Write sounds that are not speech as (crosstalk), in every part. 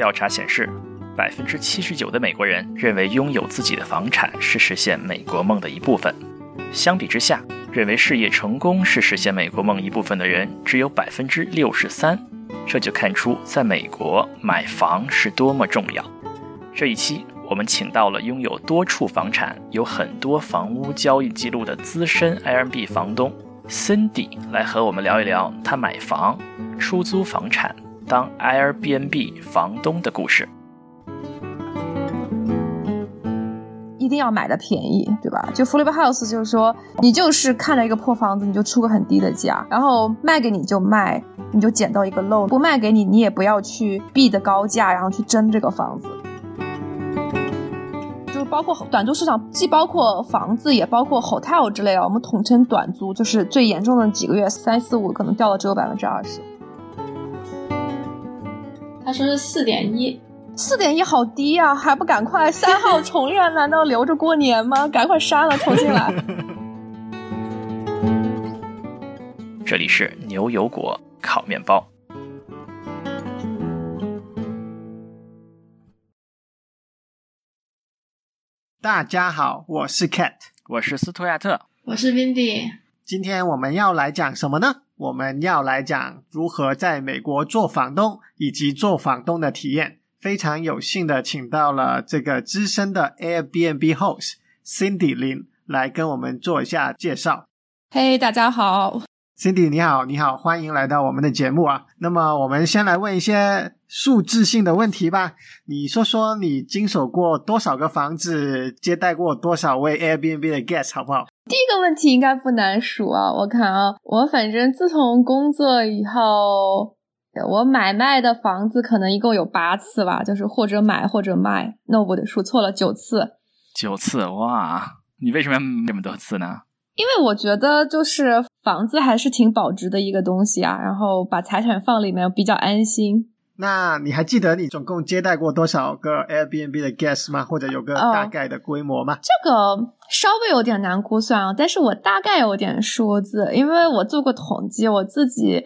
调查显示，百分之七十九的美国人认为拥有自己的房产是实现美国梦的一部分。相比之下，认为事业成功是实现美国梦一部分的人只有百分之六十三。这就看出，在美国买房是多么重要。这一期我们请到了拥有多处房产、有很多房屋交易记录的资深 Airbnb 房东 Cindy 来和我们聊一聊他买房、出租房产、当 Airbnb 房东的故事。一定要买的便宜，对吧？就 flip house 就是说，你就是看了一个破房子，你就出个很低的价，然后卖给你就卖，你就捡到一个漏；不卖给你，你也不要去 b 的高价，然后去争这个房子。就是包括短租市场，既包括房子，也包括 hotel 之类的，我们统称短租，就是最严重的几个月，三四五可能掉了只有百分之二十。他说是四点一。四点一好低呀，还不赶快三号 (laughs) 重练？难道留着过年吗？赶快删了，重新来。(laughs) 这里是牛油果烤面包。大家好，我是 Cat，我是斯图亚特，我是 Windy。今天我们要来讲什么呢？我们要来讲如何在美国做房东以及做房东的体验。非常有幸的请到了这个资深的 Airbnb host Cindy 林来跟我们做一下介绍。嘿，大家好，Cindy 你好，你好，欢迎来到我们的节目啊。那么我们先来问一些数字性的问题吧。你说说你经手过多少个房子，接待过多少位 Airbnb 的 guest，好不好？第一个问题应该不难数啊。我看啊，我反正自从工作以后。我买卖的房子可能一共有八次吧，就是或者买或者卖。那我得数错了，九次。九次哇！你为什么要这么多次呢？因为我觉得就是房子还是挺保值的一个东西啊，然后把财产放里面比较安心。那你还记得你总共接待过多少个 Airbnb 的 guest 吗？或者有个大概的规模吗？这个稍微有点难估算啊，但是我大概有点数字，因为我做过统计，我自己。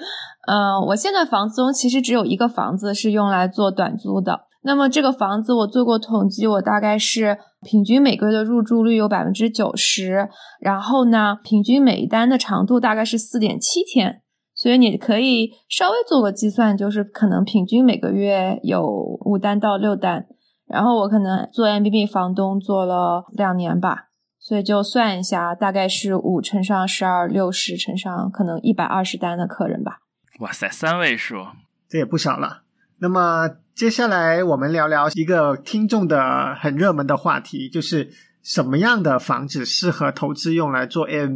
嗯，我现在房子中其实只有一个房子是用来做短租的。那么这个房子我做过统计，我大概是平均每个月的入住率有百分之九十，然后呢，平均每一单的长度大概是四点七天。所以你可以稍微做个计算，就是可能平均每个月有五单到六单。然后我可能做 M B B 房东做了两年吧，所以就算一下，大概是五乘上十二，六十乘上可能一百二十单的客人吧。哇塞，三位数，这也不少了。那么接下来我们聊聊一个听众的很热门的话题，就是什么样的房子适合投资用来做 a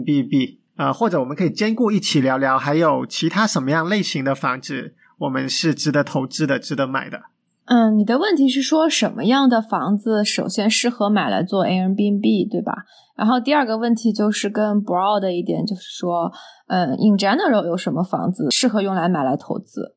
呃？或者我们可以兼顾一起聊聊，还有其他什么样类型的房子我们是值得投资的、值得买的？嗯，你的问题是说什么样的房子首先适合买来做 Airbnb，对吧？然后第二个问题就是更 broad 的一点，就是说，嗯，in general 有什么房子适合用来买来投资？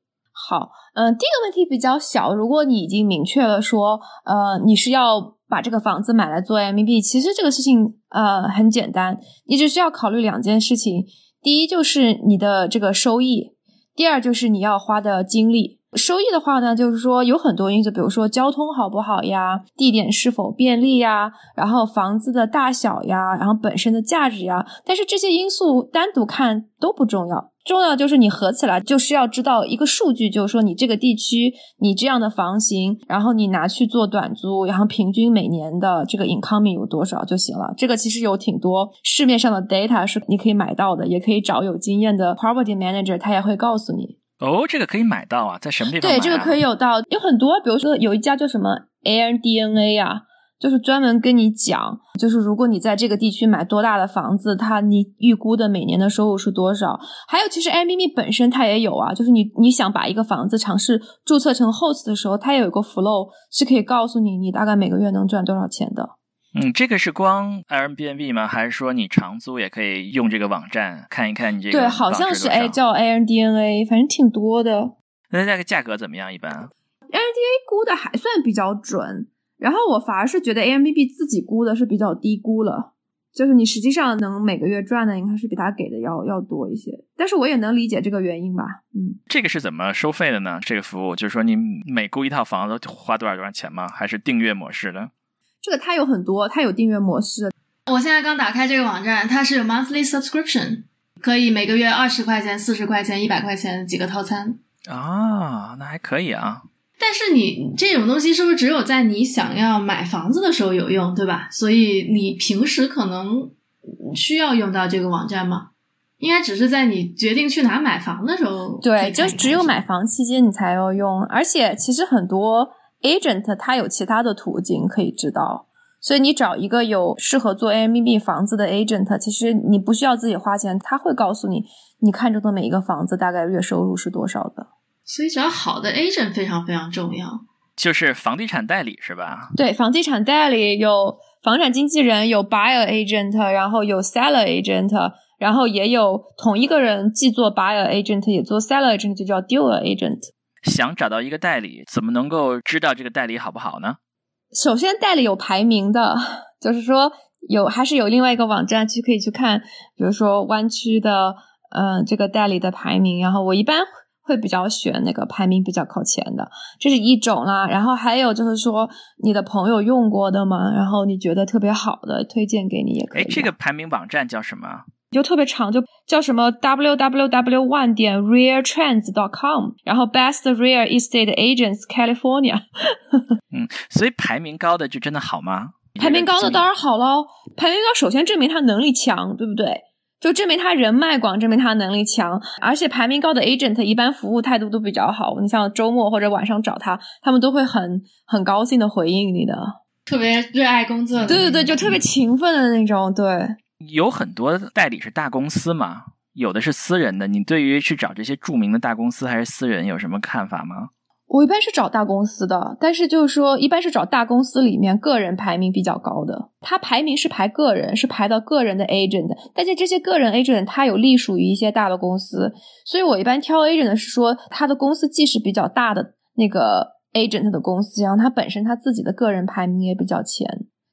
好，嗯，第一个问题比较小，如果你已经明确了说，呃，你是要把这个房子买来做 M B B，其实这个事情呃很简单，你只需要考虑两件事情，第一就是你的这个收益，第二就是你要花的精力。收益的话呢，就是说有很多因素，比如说交通好不好呀，地点是否便利呀，然后房子的大小呀，然后本身的价值呀。但是这些因素单独看都不重要，重要就是你合起来就需要知道一个数据，就是说你这个地区你这样的房型，然后你拿去做短租，然后平均每年的这个 income 有多少就行了。这个其实有挺多市面上的 data 是你可以买到的，也可以找有经验的 property manager，他也会告诉你。哦，这个可以买到啊，在什么地方？对，这个可以有到，有很多，比如说有一家叫什么 Air DNA 啊，就是专门跟你讲，就是如果你在这个地区买多大的房子，它你预估的每年的收入是多少？还有，其实 Airbnb 本身它也有啊，就是你你想把一个房子尝试注册成 host 的时候，它也有一个 flow 是可以告诉你你大概每个月能赚多少钱的。嗯，这个是光 Airbnb 吗？还是说你长租也可以用这个网站看一看你这个？对，好像是哎，叫 AirDNA，反正挺多的。那那个价格怎么样？一般 AirDNA 估的还算比较准，然后我反而是觉得 Airbnb 自己估的是比较低估了。就是你实际上能每个月赚的，应该是比他给的要要多一些。但是我也能理解这个原因吧，嗯。这个是怎么收费的呢？这个服务就是说你每估一套房子花多少多少钱吗？还是订阅模式的？这个它有很多，它有订阅模式。我现在刚打开这个网站，它是有 monthly subscription，可以每个月二十块钱、四十块钱、一百块钱几个套餐。啊，那还可以啊。但是你这种东西是不是只有在你想要买房子的时候有用，对吧？所以你平时可能需要用到这个网站吗？应该只是在你决定去哪买房的时候。对，就只有买房期间你才要用。而且其实很多 agent 他有其他的途径可以知道，所以你找一个有适合做 Airbnb 房子的 agent，其实你不需要自己花钱，他会告诉你你看中的每一个房子大概月收入是多少的。所以找好的 agent 非常非常重要，就是房地产代理是吧？对，房地产代理有房产经纪人，有 buyer agent，然后有 seller agent，然后也有同一个人既做 buyer agent 也做 seller agent，就叫 dealer agent。想找到一个代理，怎么能够知道这个代理好不好呢？首先，代理有排名的，(laughs) 就是说有还是有另外一个网站去可以去看，比如说湾区的嗯这个代理的排名，然后我一般。会比较选那个排名比较靠前的，这是一种啦。然后还有就是说，你的朋友用过的嘛，然后你觉得特别好的，推荐给你也可以。哎，这个排名网站叫什么？就特别长，就叫什么 w w w one 点 rare trends dot com，然后 best rear estate agents California。(laughs) 嗯，所以排名高的就真的好吗？排名高的当然好喽，排名高首先证明他能力强，对不对？就证明他人脉广，证明他能力强，而且排名高的 agent 一般服务态度都比较好。你像周末或者晚上找他，他们都会很很高兴的回应你的，特别热爱工作。对对对，就特别勤奋的那种。对，有很多代理是大公司嘛，有的是私人的。你对于去找这些著名的大公司还是私人有什么看法吗？我一般是找大公司的，但是就是说，一般是找大公司里面个人排名比较高的。他排名是排个人，是排到个人的 agent。但是这些个人 agent 他有隶属于一些大的公司，所以我一般挑 agent 是说，他的公司既是比较大的那个 agent 的公司，然后他本身他自己的个人排名也比较前，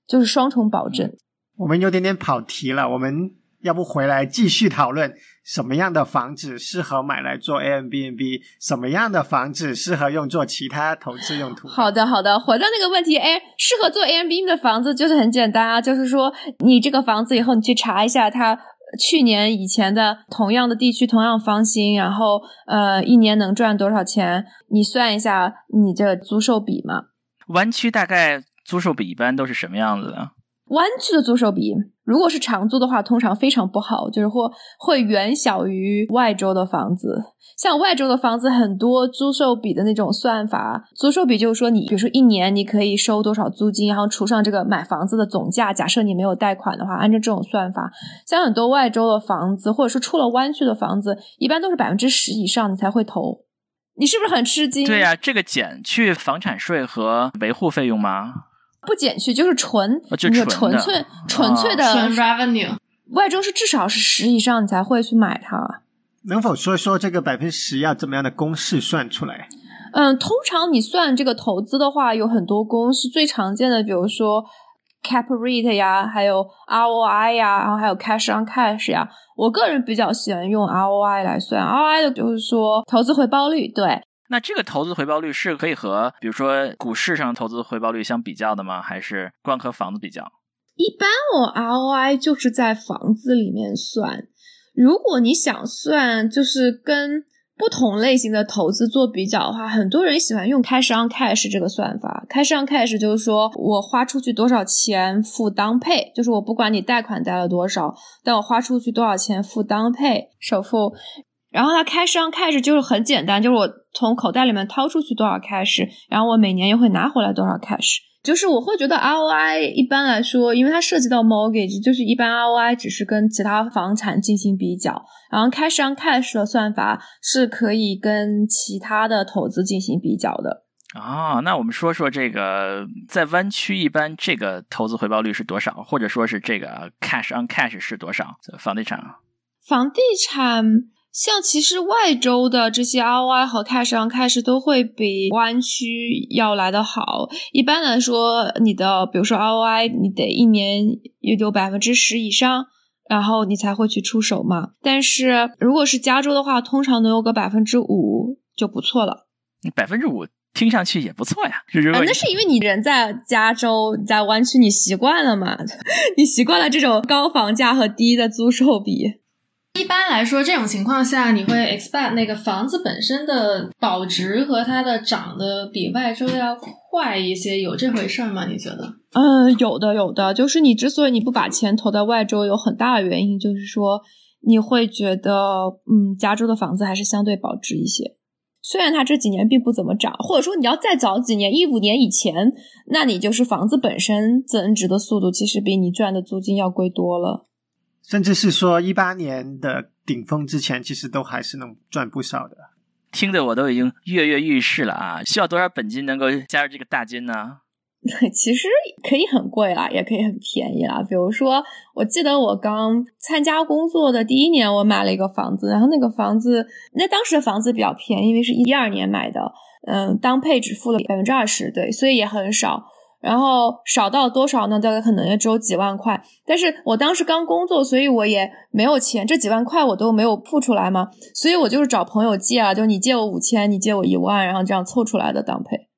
就是双重保证。我们有点点跑题了，我们要不回来继续讨论？什么样的房子适合买来做 a m b n b 什么样的房子适合用作其他投资用途？好的，好的，回到那个问题，哎，适合做 a m b n b 的房子就是很简单啊，就是说你这个房子以后你去查一下它去年以前的同样的地区、同样房型，然后呃一年能赚多少钱，你算一下你这租售比嘛。湾区大概租售比一般都是什么样子的？湾区的租售比，如果是长租的话，通常非常不好，就是或会远小于外州的房子。像外州的房子，很多租售比的那种算法，租售比就是说，你比如说一年你可以收多少租金，然后除上这个买房子的总价。假设你没有贷款的话，按照这种算法，像很多外州的房子，或者是出了湾区的房子，一般都是百分之十以上你才会投。你是不是很吃惊？对呀，这个减去房产税和维护费用吗？不减去就是纯，就纯粹纯粹的 revenue。外周是至少是十以上，你才会去买它。能否说说这个百分之十要怎么样的公式算出来？嗯，通常你算这个投资的话，有很多公式，最常见的，比如说 cap rate 呀，还有 ROI 呀，然后还有 cash on cash 呀。我个人比较喜欢用 ROI 来算，ROI 的就是说投资回报率，对。那这个投资回报率是可以和比如说股市上投资回报率相比较的吗？还是光和房子比较？一般我 ROI 就是在房子里面算。如果你想算，就是跟不同类型的投资做比较的话，很多人喜欢用 cash on cash 这个算法。cash on cash 就是说我花出去多少钱付当配，就是我不管你贷款贷了多少，但我花出去多少钱付当配首付。然后它 cash on cash 就是很简单，就是我从口袋里面掏出去多少 cash，然后我每年又会拿回来多少 cash。就是我会觉得 ROI 一般来说，因为它涉及到 mortgage，就是一般 ROI 只是跟其他房产进行比较，然后 cash on cash 的算法是可以跟其他的投资进行比较的。哦，那我们说说这个在湾区一般这个投资回报率是多少，或者说是这个 cash on cash 是多少？房地产？房地产。像其实外州的这些 ROI 和 cash on cash 都会比湾区要来得好。一般来说，你的比如说 ROI，你得一年也有百分之十以上，然后你才会去出手嘛。但是如果是加州的话，通常能有个百分之五就不错了。百分之五听上去也不错呀。那是因为你人在加州，你在湾区，你习惯了嘛？(laughs) 你习惯了这种高房价和低的租售比。一般来说，这种情况下，你会 expect 那个房子本身的保值和它的涨的比外州要快一些，有这回事吗？你觉得？嗯，有的，有的。就是你之所以你不把钱投在外州，有很大的原因，就是说你会觉得，嗯，加州的房子还是相对保值一些。虽然它这几年并不怎么涨，或者说你要再早几年，一五年以前，那你就是房子本身增值的速度，其实比你赚的租金要贵多了。甚至是说一八年的顶峰之前，其实都还是能赚不少的。听得我都已经跃跃欲试了啊！需要多少本金能够加入这个大军呢？(laughs) 其实可以很贵啦，也可以很便宜啦。比如说，我记得我刚参加工作的第一年，我买了一个房子，然后那个房子，那当时的房子比较便宜，因为是一二年买的，嗯，当配只付了百分之二十，对，所以也很少。然后少到多少呢？大概可能也只有几万块。但是我当时刚工作，所以我也没有钱，这几万块我都没有付出来嘛，所以我就是找朋友借啊，就你借我五千，你借我一万，然后这样凑出来的当配。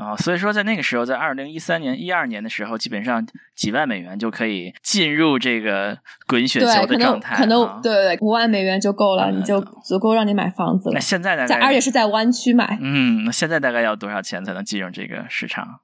啊、所以说在那个时候，在二零一三年、一二年的时候，基本上几万美元就可以进入这个滚雪对，球的状态。可能啊对对，五万美元就够了，嗯你就足够让你买房子了那。现在大在概，而且是在湾区买。嗯，那现在大概要多少钱才能进入这个市场？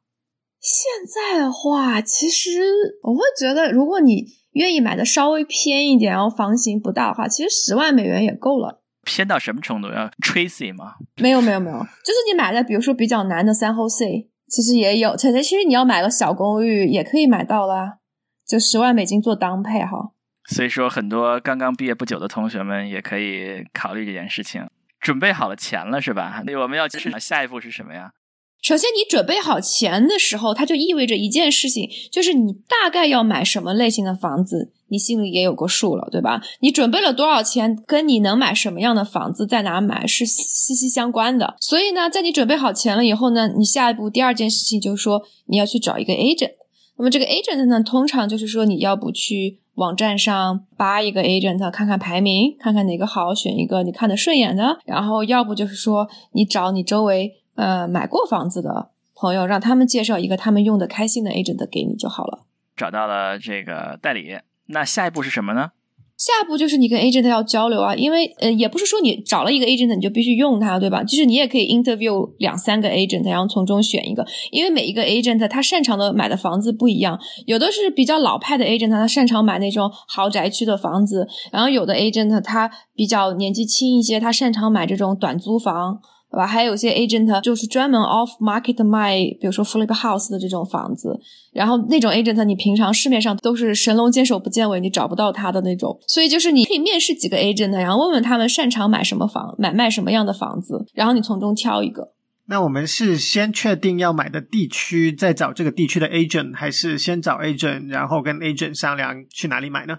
现在的话，其实我会觉得，如果你愿意买的稍微偏一点，然后房型不大的话，其实十万美元也够了。偏到什么程度？要 Tracy 吗？没有没有没有，(laughs) 就是你买的比如说比较难的三 Jose，其实也有。其实其实你要买个小公寓也可以买到啦，就十万美金做当配哈。所以说，很多刚刚毕业不久的同学们也可以考虑这件事情。准备好了钱了是吧？那我们要是下一步是什么呀？首先，你准备好钱的时候，它就意味着一件事情，就是你大概要买什么类型的房子，你心里也有个数了，对吧？你准备了多少钱，跟你能买什么样的房子，在哪买是息息相关的。所以呢，在你准备好钱了以后呢，你下一步第二件事情就是说，你要去找一个 agent。那么这个 agent 呢，通常就是说你要不去网站上扒一个 agent，看看排名，看看哪个好，选一个你看得顺眼的。然后要不就是说你找你周围呃买过房子的朋友，让他们介绍一个他们用的开心的 agent 给你就好了。找到了这个代理，那下一步是什么呢？下一步就是你跟 agent 要交流啊，因为呃也不是说你找了一个 agent 你就必须用它，对吧？就是你也可以 interview 两三个 agent，然后从中选一个，因为每一个 agent 他擅长的买的房子不一样，有的是比较老派的 agent，他擅长买那种豪宅区的房子，然后有的 agent 他比较年纪轻一些，他擅长买这种短租房。对吧？还有一些 agent 就是专门 off market 卖，比如说 flip house 的这种房子，然后那种 agent 你平常市面上都是神龙见首不见尾，你找不到他的那种。所以就是你可以面试几个 agent，然后问问他们擅长买什么房，买卖什么样的房子，然后你从中挑一个。那我们是先确定要买的地区，再找这个地区的 agent，还是先找 agent，然后跟 agent 商量去哪里买呢？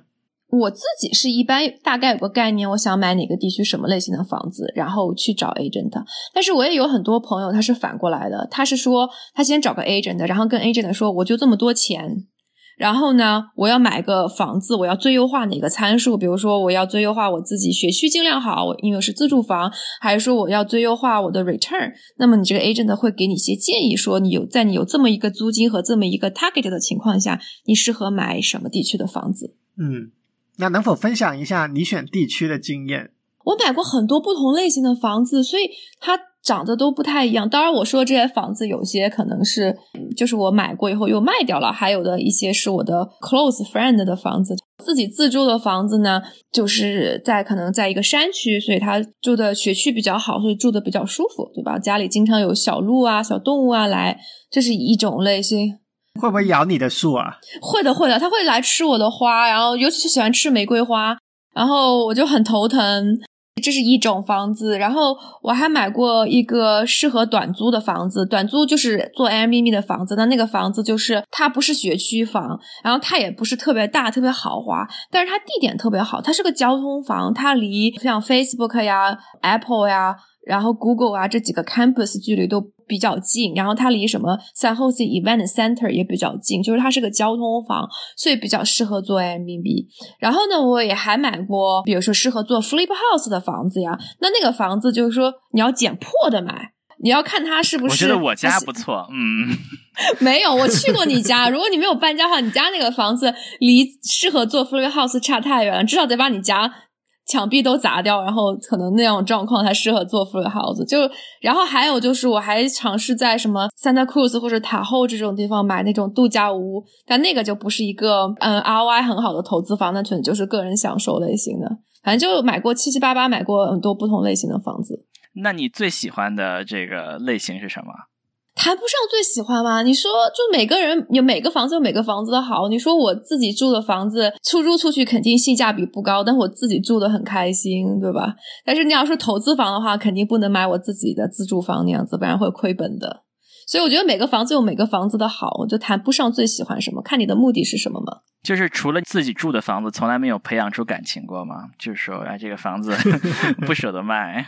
我自己是一般大概有个概念，我想买哪个地区什么类型的房子，然后去找 agent。但是我也有很多朋友他是反过来的，他是说他先找个 agent，然后跟 agent 说我就这么多钱，然后呢我要买个房子，我要最优化哪个参数？比如说我要最优化我自己学区尽量好，因为是自住房，还是说我要最优化我的 return？那么你这个 agent 会给你一些建议，说你有在你有这么一个租金和这么一个 target 的情况下，你适合买什么地区的房子？嗯，那能否分享一下你选地区的经验？我买过很多不同类型的房子，所以它长得都不太一样。当然，我说这些房子有些可能是就是我买过以后又卖掉了，还有的一些是我的 close friend 的房子。自己自住的房子呢，就是在可能在一个山区，所以它住的学区比较好，所以住的比较舒服，对吧？家里经常有小鹿啊、小动物啊来，这是一种类型。会不会咬你的树啊？会的，会的，它会来吃我的花，然后尤其是喜欢吃玫瑰花，然后我就很头疼。这是一种房子。然后我还买过一个适合短租的房子，短租就是做 Airbnb 的房子。那那个房子就是它不是学区房，然后它也不是特别大、特别豪华，但是它地点特别好，它是个交通房，它离像 Facebook 呀、Apple 呀。然后 Google 啊这几个 campus 距离都比较近，然后它离什么 San Jose Event Center 也比较近，就是它是个交通房，所以比较适合做 Airbnb。然后呢，我也还买过，比如说适合做 Flip House 的房子呀。那那个房子就是说你要捡破的买，你要看它是不是。我觉得我家不错，嗯。(laughs) 没有，我去过你家。(laughs) 如果你没有搬家的话，你家那个房子离适合做 Flip House 差太远了，至少得把你家。墙壁都砸掉，然后可能那种状况才适合做 f l i house。就然后还有就是，我还尝试在什么 Santa Cruz 或者塔后这种地方买那种度假屋，但那个就不是一个嗯 ROI 很好的投资房，那纯就是个人享受类型的。反正就买过七七八八，买过很多不同类型的房子。那你最喜欢的这个类型是什么？谈不上最喜欢吧？你说，就每个人有每个房子有每个房子的好。你说我自己住的房子出租出去肯定性价比不高，但我自己住的很开心，对吧？但是你要说投资房的话，肯定不能买我自己的自住房那样子，不然会亏本的。所以我觉得每个房子有每个房子的好，我就谈不上最喜欢什么，看你的目的是什么嘛。就是除了自己住的房子，从来没有培养出感情过吗？就是说，哎，这个房子 (laughs) 不舍得卖。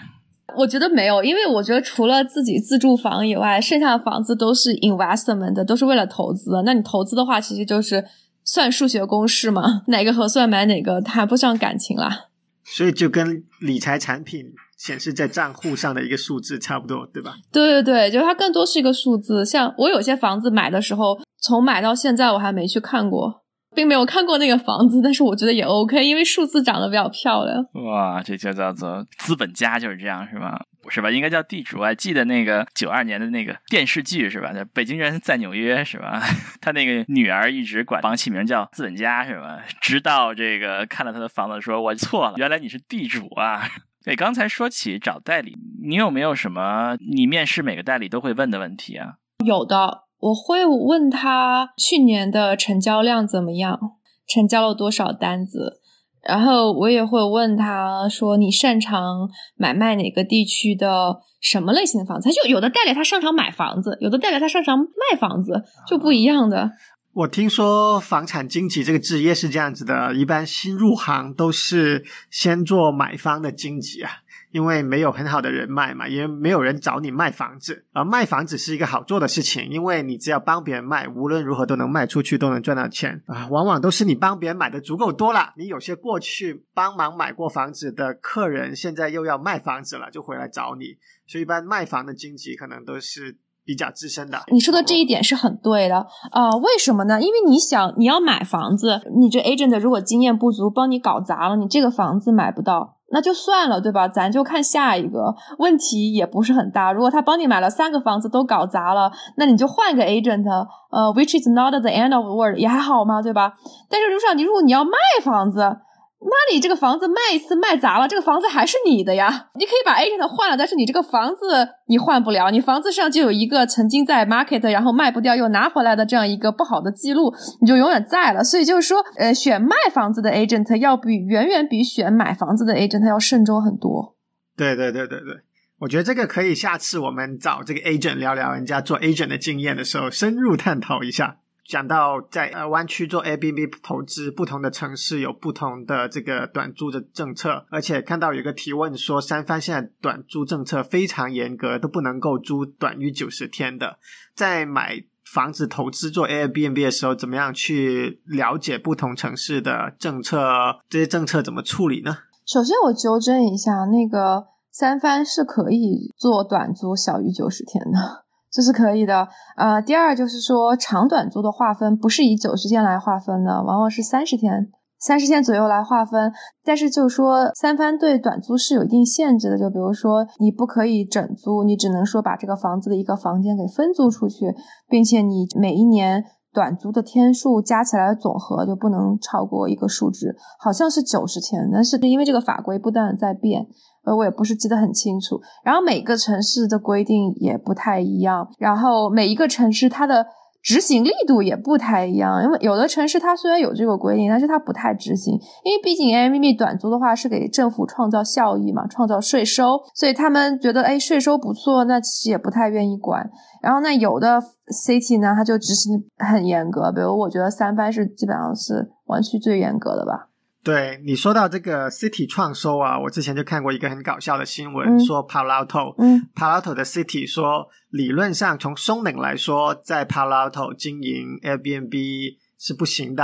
我觉得没有，因为我觉得除了自己自住房以外，剩下的房子都是 investment 的，都是为了投资。那你投资的话，其实就是算数学公式嘛，(laughs) 哪个合算买哪个，谈不上感情啦。所以就跟理财产品显示在账户上的一个数字差不多，对吧？对对对，就它更多是一个数字。像我有些房子买的时候，从买到现在我还没去看过。并没有看过那个房子，但是我觉得也 OK，因为数字长得比较漂亮。哇，这就叫做资本家就是这样，是吧？不是吧？应该叫地主。我还记得那个九二年的那个电视剧，是吧？北京人在纽约，是吧？(laughs) 他那个女儿一直管房起名叫资本家，是吧？直到这个看了他的房子，说我错了，原来你是地主啊！(laughs) 对，刚才说起找代理，你有没有什么你面试每个代理都会问的问题啊？有的。我会问他去年的成交量怎么样，成交了多少单子，然后我也会问他说你擅长买卖哪个地区的什么类型的房子？他就有的代理他擅长买房子，有的代理他擅长卖房子，就不一样的。我听说房产经纪这个职业是这样子的，一般新入行都是先做买方的经纪啊。因为没有很好的人脉嘛，也没有人找你卖房子。而卖房子是一个好做的事情，因为你只要帮别人卖，无论如何都能卖出去，都能赚到钱啊。往往都是你帮别人买的足够多了，你有些过去帮忙买过房子的客人，现在又要卖房子了，就回来找你。所以一般卖房的经纪可能都是比较资深的。你说的这一点是很对的啊？为什么呢？因为你想你要买房子，你这 agent 如果经验不足，帮你搞砸了，你这个房子买不到。那就算了，对吧？咱就看下一个问题也不是很大。如果他帮你买了三个房子都搞砸了，那你就换个 agent，呃，which is not the end of the world，也还好嘛，对吧？但是，如上你如果你要卖房子。那你这个房子卖一次卖砸了，这个房子还是你的呀？你可以把 agent 换了，但是你这个房子你换不了，你房子上就有一个曾经在 market 然后卖不掉又拿回来的这样一个不好的记录，你就永远在了。所以就是说，呃，选卖房子的 agent 要比远远比选买房子的 agent 要慎重很多。对对对对对，我觉得这个可以下次我们找这个 agent 聊聊人家做 agent 的经验的时候，深入探讨一下。讲到在呃湾区做 Airbnb 投资，不同的城市有不同的这个短租的政策，而且看到有个提问说，三藩现在短租政策非常严格，都不能够租短于九十天的。在买房子投资做 Airbnb 的时候，怎么样去了解不同城市的政策？这些政策怎么处理呢？首先，我纠正一下，那个三藩是可以做短租小于九十天的。这是可以的，呃，第二就是说长短租的划分不是以九十天来划分的，往往是三十天、三十天左右来划分。但是就是说三番对短租是有一定限制的，就比如说你不可以整租，你只能说把这个房子的一个房间给分租出去，并且你每一年短租的天数加起来总和就不能超过一个数值，好像是九十天，但是因为这个法规不断的在变。呃，我也不是记得很清楚。然后每个城市的规定也不太一样。然后每一个城市它的执行力度也不太一样，因为有的城市它虽然有这个规定，但是它不太执行，因为毕竟 Airbnb 短租的话是给政府创造效益嘛，创造税收，所以他们觉得哎税收不错，那其实也不太愿意管。然后那有的 city 呢，它就执行很严格，比如我觉得三藩是基本上是湾区最严格的吧。对你说到这个 City 创收啊，我之前就看过一个很搞笑的新闻，嗯。说 Palo Alto，嗯。Palo Alto 的 City 说，理论上从松岭来说，在 Palo Alto 经营 Airbnb 是不行的，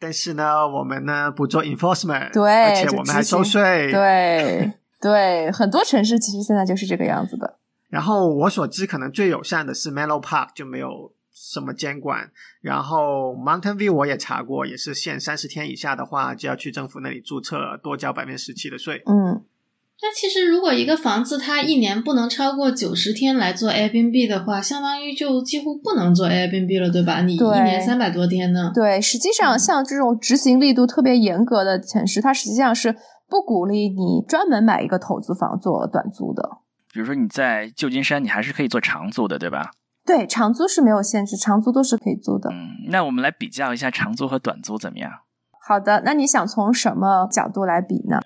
但是呢，我们呢不做 enforcement，对而且我们还收税，对对，很多城市其实现在就是这个样子的。(laughs) 然后我所知，可能最友善的是 Menlo Park 就没有什么监管。然后 Mountain View 我也查过，也是限三十天以下的话，就要去政府那里注册，多交百分之十七的税。嗯，那其实如果一个房子它一年不能超过九十天来做 Airbnb 的话，相当于就几乎不能做 Airbnb 了，对吧？你一年三百多天呢？对，实际上像这种执行力度特别严格的城市，它实际上是不鼓励你专门买一个投资房做短租的。比如说你在旧金山，你还是可以做长租的，对吧？对，长租是没有限制，长租都是可以租的。嗯，那我们来比较一下长租和短租怎么样？好的，那你想从什么角度来比呢？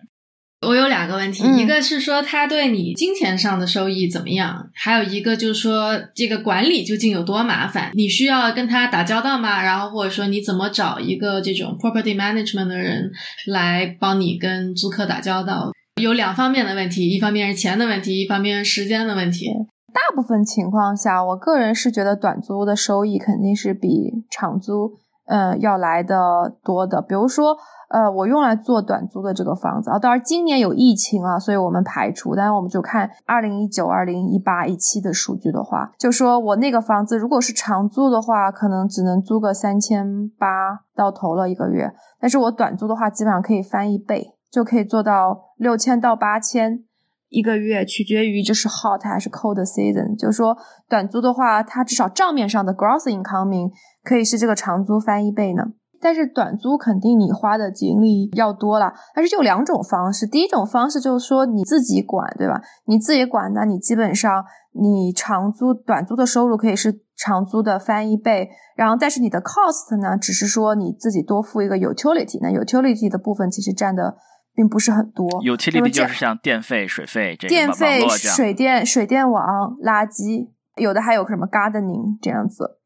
我有两个问题，嗯一个是说它对你金钱上的收益怎么样，还有一个就是说这个管理究竟有多麻烦，你需要跟他打交道吗？然后或者说你怎么找一个这种 property management 的人来帮你跟租客打交道？有两方面的问题，一方面是钱的问题，一方面是时间的问题。大部分情况下，我个人是觉得短租的收益肯定是比长租，呃，要来的多的。比如说，呃，我用来做短租的这个房子啊，当然今年有疫情啊，所以我们排除，但是我们就看二零一九、二零一八、一七的数据的话，就说我那个房子如果是长租的话，可能只能租个三千八到头了一个月，但是我短租的话，基本上可以翻一倍，就可以做到六千到八千。一个月取决于这是 hot 还是 cold season，就是说短租的话，它至少账面上的 gross incoming 可以是这个长租翻一倍呢。但是短租肯定你花的精力要多了，但是就两种方式。第一种方式就是说你自己管，对吧？你自己管，那你基本上你长租、短租的收入可以是长租的翻一倍，然后但是你的 cost 呢，只是说你自己多付一个 utility，那 utility 的部分其实占的并不是很多。那么 utility 这就是像电费、水费这个电费。水电、水电网、垃圾，有的还有什么 gardening 这样子。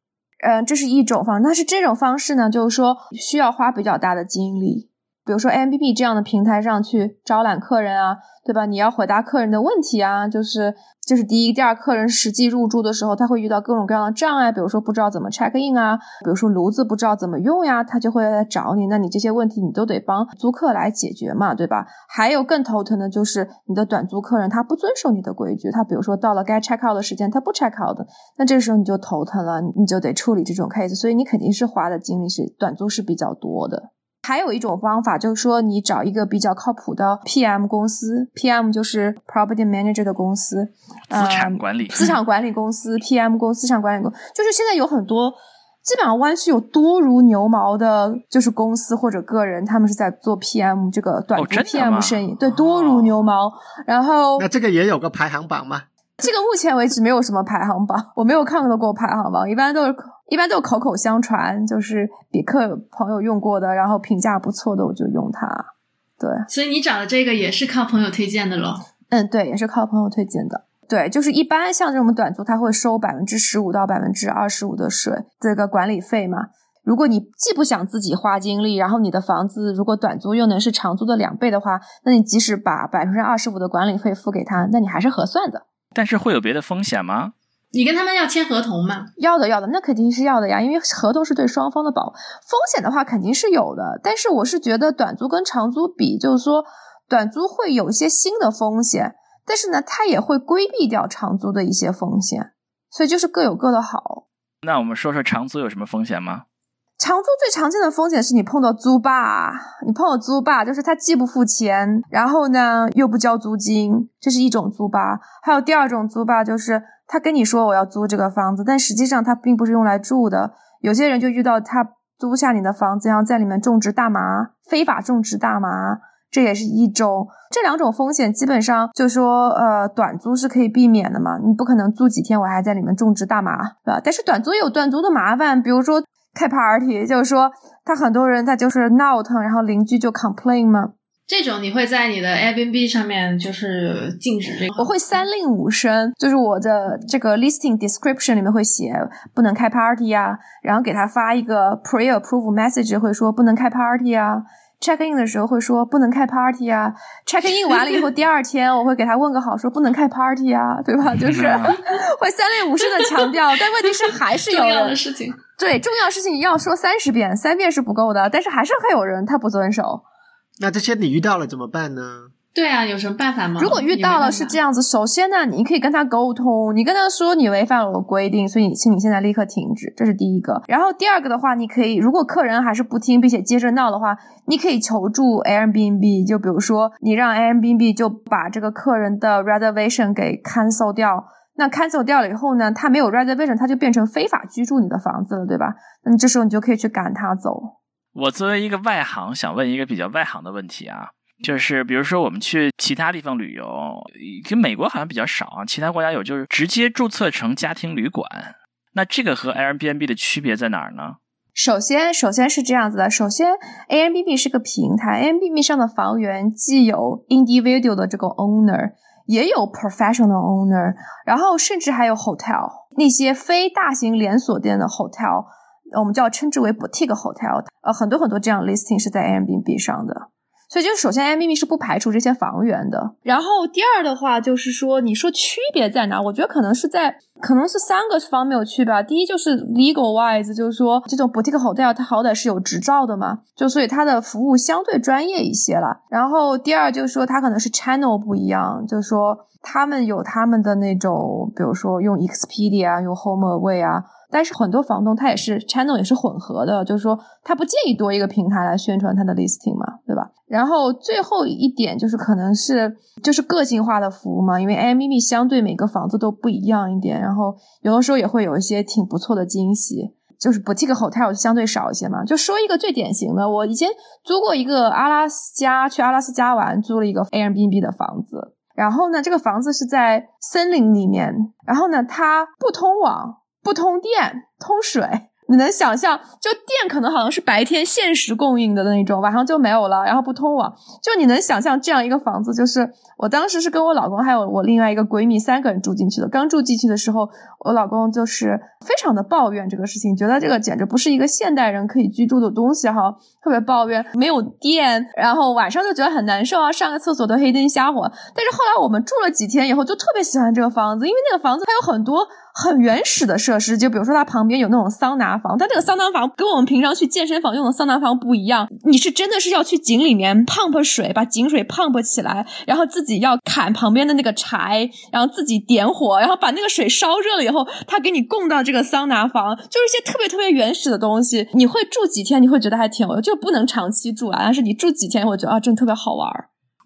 嗯，这是一种方式，但是这种方式呢，就是说需要花比较大的精力。比如说 m b b 这样的平台上去招揽客人啊，对吧？你要回答客人的问题啊，就是就是第一、第二，客人实际入住的时候，他会遇到各种各样的障碍，比如说不知道怎么 check in 啊，比如说炉子不知道怎么用呀，他就会来找你。那你这些问题你都得帮租客来解决嘛，对吧？还有更头疼的就是你的短租客人他不遵守你的规矩，他比如说到了该 check out 的时间他不 check out 的，那这时候你就头疼了，你就得处理这种 case，所以你肯定是花的精力是短租是比较多的。还有一种方法就是说，你找一个比较靠谱的 PM 公司，PM 就是 Property Manager 的公司，资产嗯管理，资产管理公司 PM 公司、资产管理公，就是现在有很多，基本上湾区有多如牛毛的，就是公司或者个人，他们是在做 PM 这个短哦租 PM 生意，对，多如牛毛。然后那这个也有个排行榜吗？这个目前为止没有什么排行榜，我没有看到过排行榜，一般都是一般都口口相传，就是比克朋友用过的，然后评价不错的我就用它。对，所以你找的这个也是靠朋友推荐的咯。嗯，对，也是靠朋友推荐的。对，就是一般像这种短租，他会收百分之十五到百分之二十五的税，这个管理费嘛。如果你既不想自己花精力，然后你的房子如果短租又能是长租的两倍的话，那你即使把百分之二十五的管理费付给他，那你还是合算的。但是会有别的风险吗？你跟他们要签合同吗？要的，要的，那肯定是要的呀，因为合同是对双方的保。风险的话肯定是有的，但是我是觉得短租跟长租比，就是说短租会有一些新的风险，但是呢，它也会规避掉长租的一些风险，所以就是各有各的好。那我们说说长租有什么风险吗？长租最常见的风险是你碰到租霸，你碰到租霸，就是他既不付钱，然后呢又不交租金，这是一种租霸。还有第二种租霸，就是他跟你说我要租这个房子，但实际上他并不是用来住的。有些人就遇到他租下你的房子，然后在里面种植大麻，非法种植大麻，这也是一种。这两种风险基本上就说，呃，短租是可以避免的嘛，你不可能租几天，我还在里面种植大麻，对吧？但是短租也有短租的麻烦，比如说开 party，就是说他很多人他就是闹腾，然后邻居就 complain 嘛。这种你会在你的 Airbnb 上面就是禁止这个？我会三令五申，就是我的这个 listing description 里面会写不能开 party 啊，然后给他发一个 pre-approve message，会说不能开 party 啊。check in 的时候会说不能开 party 啊，check in 完了以后第二天我会给他问个好，说不能开 party 啊，对吧？就是 (laughs) 会三令五申的强调，但问题是还是有重要的事情，对重要事情要说三十遍，三遍是不够的，但是还是会有人他不遵守。那这些你遇到了怎么办呢？对啊，有什么办法吗？如果遇到了是这样子，首先呢，你可以跟他沟通，你跟他说你违反了我的规定，所以请你现在立刻停止，这是第一个。然后第二个的话，你可以如果客人还是不听，并且接着闹的话，你可以求助 Airbnb，就比如说你让 Airbnb 就把这个客人的 reservation 给 cancel 掉。那 cancel 掉了以后呢，他没有 reservation，他就变成非法居住你的房子了，对吧？那你这时候你就可以去赶他走。我作为一个外行，想问一个比较外行的问题啊。就是比如说，我们去其他地方旅游，跟美国好像比较少啊。其他国家有，就是直接注册成家庭旅馆。那这个和 Airbnb 的区别在哪儿呢？首先，首先是这样子的。首先，Airbnb 是个平台，Airbnb 上的房源既有 individual 的这个 owner，也有 professional owner，然后甚至还有 hotel，那些非大型连锁店的 hotel，我们叫称之为 boutique hotel，呃，很多很多这样 listing 是在 Airbnb 上的。所以，就首先，Airbnb 是不排除这些房源的。然后，第二的话就是说，你说区别在哪？我觉得可能是在，可能是三个方面有区别。第一就是 legal wise，就是说这种 boutique hotel 它好歹是有执照的嘛，就所以它的服务相对专业一些了。然后，第二就是说它可能是 channel 不一样，就是说他们有他们的那种，比如说用 Expedia、用 HomeAway 啊。但是很多房东他也是 channel 也是混合的，就是说他不介意多一个平台来宣传他的 listing 嘛，对吧？然后最后一点就是可能是就是个性化的服务嘛，因为 Airbnb 相对每个房子都不一样一点，然然后有的时候也会有一些挺不错的惊喜。就是 boutique hotel 相对少一些嘛。就说一个最典型的，我以前租过一个阿拉斯加，去阿拉斯加玩，租了一个 Airbnb 的房子，然后呢，这个房子是在森林里面，然后呢，它不通网。不通电，通水。你能想象，就电可能好像是白天限时供应的那种，晚上就没有了，然后不通网。就你能想象这样一个房子，就是我当时是跟我老公还有我另外一个闺蜜三个人住进去的。刚住进去的时候，我老公就是非常的抱怨这个事情，觉得这个简直不是一个现代人可以居住的东西哈，特别抱怨没有电，然后晚上就觉得很难受啊，上个厕所都黑灯瞎火。但是后来我们住了几天以后，就特别喜欢这个房子，因为那个房子它有很多。很原始的设施，就比如说它旁边有那种桑拿房，但这个桑拿房跟我们平常去健身房用的桑拿房不一样。你是真的是要去井里面 pump 水，把井水 pump 起来，然后自己要砍旁边的那个柴，然后自己点火，然后把那个水烧热了以后，他给你供到这个桑拿房，就是一些特别特别原始的东西。你会住几天，你会觉得还挺，就不能长期住啊。但是你住几天，我觉得啊，真的特别好玩。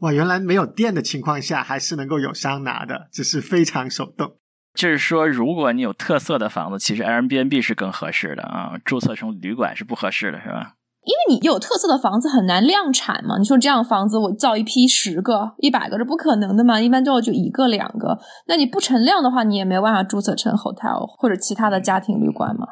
哇，原来没有电的情况下还是能够有桑拿的，只是非常手动。就是说，如果你有特色的房子，其实 Airbnb 是更合适的啊，注册成旅馆是不合适的，是吧？因为你有特色的房子很难量产嘛。你说这样房子我造一批十个、一百个，这不可能的嘛。一般都要就一个、两个。那你不成量的话，你也没办法注册成 hotel 或者其他的家庭旅馆嘛。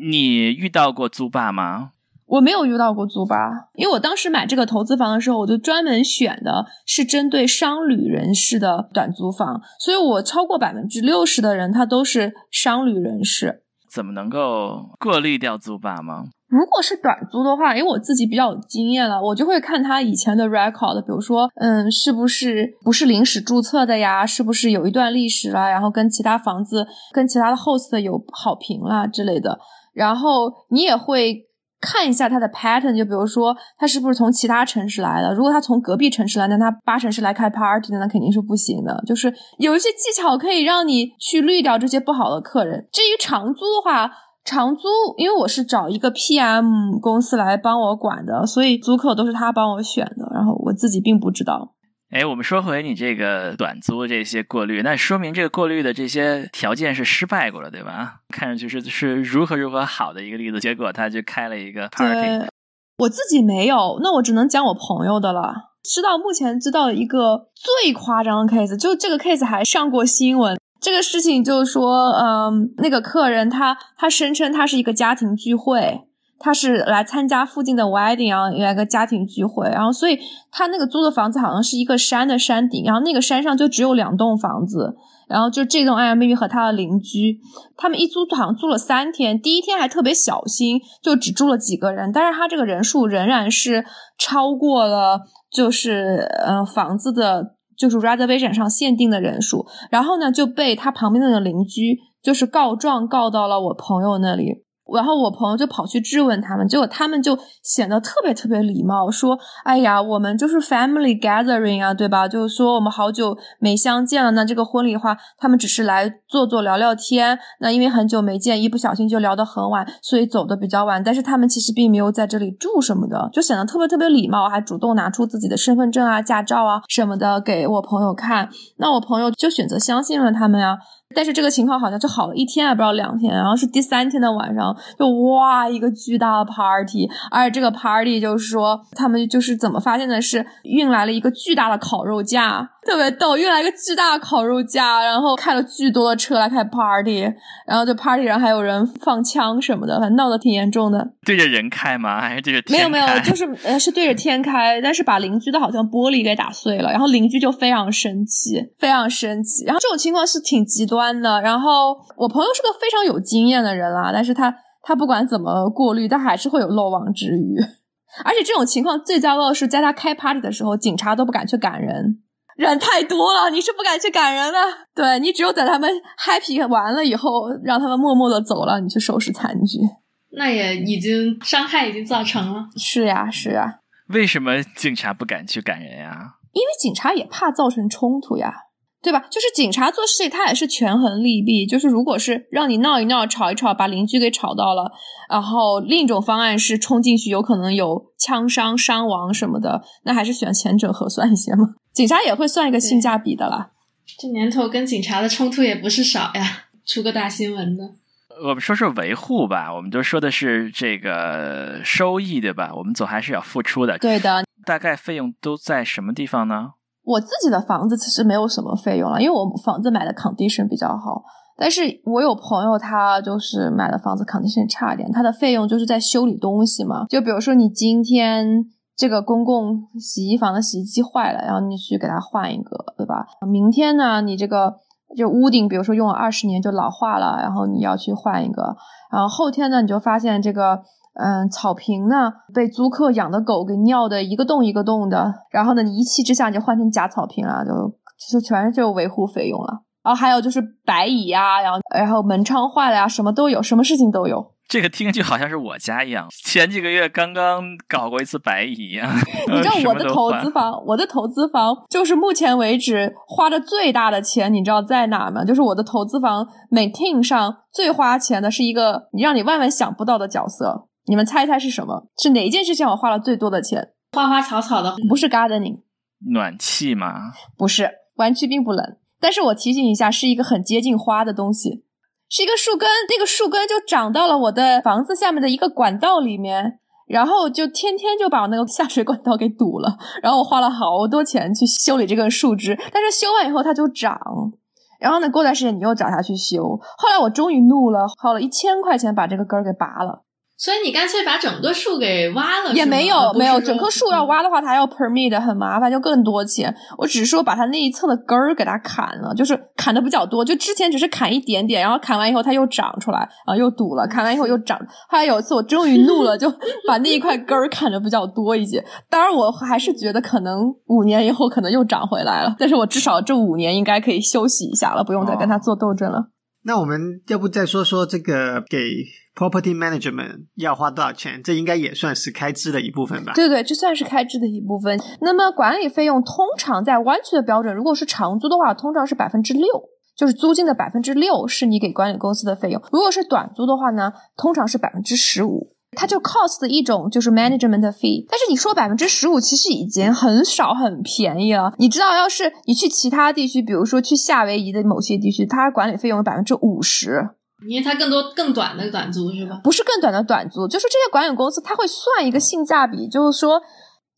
你遇到过租霸吗？我没有遇到过租吧，因为我当时买这个投资房的时候，我就专门选的是针对商旅人士的短租房，所以我超过百分之六十的人他都是商旅人士。怎么能够过滤掉租霸吗？如果是短租的话，因为我自己比较有经验了，我就会看他以前的 record，比如说，嗯，是不是不是临时注册的呀？是不是有一段历史了？然后跟其他房子、跟其他的 host 有好评啦之类的。然后你也会。看一下它的 pattern，就比如说他是不是从其他城市来的？如果他从隔壁城市来，那他八成是来开 party，那肯定是不行的。就是有一些技巧可以让你去滤掉这些不好的客人。至于长租的话，长租因为我是找一个 PM 公司来帮我管的，所以租客都是他帮我选的，然后我自己并不知道。哎，我们说回你这个短租这些过滤，那说明这个过滤的这些条件是失败过了，对吧？看上去是是如何如何好的一个例子，结果他就开了一个 party。我自己没有，那我只能讲我朋友的了。知道目前知道一个最夸张的 case，就这个 case 还上过新闻。这个事情就是说，嗯，那个客人他他声称他是一个家庭聚会，他是来参加附近的 wedding 啊，有一个家庭聚会，然后所以他那个租的房子好像是一个山的山顶，然后那个山上就只有两栋房子，然后就这栋 i r b b 和他的邻居，他们一租好像租了三天，第一天还特别小心，就只住了几个人，但是他这个人数仍然是超过了，就是呃房子的。就是 reservation 上限定的人数，然后呢就被他旁边那个邻居就是告状告到了我朋友那里。然后我朋友就跑去质问他们，结果他们就显得特别特别礼貌，说：“哎呀，我们就是 family gathering 啊，对吧？就是说我们好久没相见了。那这个婚礼的话，他们只是来坐坐聊聊天。那因为很久没见，一不小心就聊得很晚，所以走的比较晚。但是他们其实并没有在这里住什么的，就显得特别特别礼貌，还主动拿出自己的身份证啊、驾照啊什么的给我朋友看。那我朋友就选择相信了他们呀。”但是这个情况好像就好了一天，还不知道两天，然后是第三天的晚上，就哇一个巨大的 party，而且这个 party 就是说他们就是怎么发现的是运来了一个巨大的烤肉架。特别逗，运来一个巨大的烤肉架，然后开了巨多的车来开 party，然后就 party 上还有人放枪什么的，反正闹得挺严重的。对着人开吗？还是对着没有没有，就是呃是对着天开，但是把邻居的好像玻璃给打碎了，然后邻居就非常生气，非常生气。然后这种情况是挺极端的。然后我朋友是个非常有经验的人啦，但是他他不管怎么过滤，他还是会有漏网之鱼。(laughs) 而且这种情况最糟糕的是，在他开 party 的时候，警察都不敢去赶人。人太多了，你是不敢去赶人的。对你只有等他们 happy 完了以后，让他们默默的走了，你去收拾残局。那也已经伤害已经造成了。是呀，是呀。为什么警察不敢去赶人呀？因为警察也怕造成冲突呀，对吧？就是警察做事情，他也是权衡利弊。就是如果是让你闹一闹、吵一吵，把邻居给吵到了，然后另一种方案是冲进去，有可能有枪伤、伤亡什么的，那还是选前者合算一些嘛。警察也会算一个性价比的啦。这年头跟警察的冲突也不是少呀，出个大新闻的。我们说说维护吧，我们都说的是这个收益对吧？我们总还是要付出的。对的。大概费用都在什么地方呢？我自己的房子其实没有什么费用了，因为我房子买的 condition 比较好。但是我有朋友他就是买的房子 condition 差一点，他的费用就是在修理东西嘛。就比如说你今天。这个公共洗衣房的洗衣机坏了，然后你去给它换一个，对吧？明天呢，你这个就屋顶，比如说用了二十年就老化了，然后你要去换一个。然后后天呢，你就发现这个，嗯，草坪呢被租客养的狗给尿的一个洞一个洞的，然后呢，你一气之下就换成假草坪了，就就全是就维护费用了。然后还有就是白蚁啊，然后然后门窗坏了呀，什么都有，什么事情都有。这个听上去好像是我家一样，前几个月刚刚搞过一次白蚁一样。(laughs) 你知道我的投资房，我的投资房就是目前为止花的最大的钱，你知道在哪吗？就是我的投资房 maintain 上最花钱的是一个你让你万万想不到的角色，你们猜一猜是什么？是哪一件事情我花了最多的钱？花花草草的，不是 gardening，暖气吗？不是，湾区并不冷，但是我提醒一下，是一个很接近花的东西。是一个树根，那个树根就长到了我的房子下面的一个管道里面，然后就天天就把我那个下水管道给堵了。然后我花了好多钱去修理这根树枝，但是修完以后它就长。然后呢，过段时间你又找他去修。后来我终于怒了，花了一千块钱把这个根儿给拔了。所以你干脆把整个树给挖了，也没有没有，整棵树要挖的话，它要 permit 很麻烦，就更多钱。我只是说把它那一侧的根儿给它砍了，就是砍的比较多。就之前只是砍一点点，然后砍完以后它又长出来，然后又堵了，砍完以后又长。后来有一次我终于怒了，(laughs) 就把那一块根儿砍的比较多一些。当然我还是觉得可能五年以后可能又长回来了，但是我至少这五年应该可以休息一下了，不用再跟它做斗争了。那我们要不再说说这个给 property management 要花多少钱？这应该也算是开支的一部分吧？对对，这算是开支的一部分。那么管理费用通常在湾区的标准，如果是长租的话，通常是百分之六，就是租金的百分之六是你给管理公司的费用。如果是短租的话呢，通常是百分之十五。它就 cost 的一种就是 management fee，但是你说百分之十五其实已经很少很便宜了。你知道，要是你去其他地区，比如说去夏威夷的某些地区，它管理费用百分之五十，因为它更多更短的短租是吧？不是更短的短租，就是这些管理公司它会算一个性价比，就是说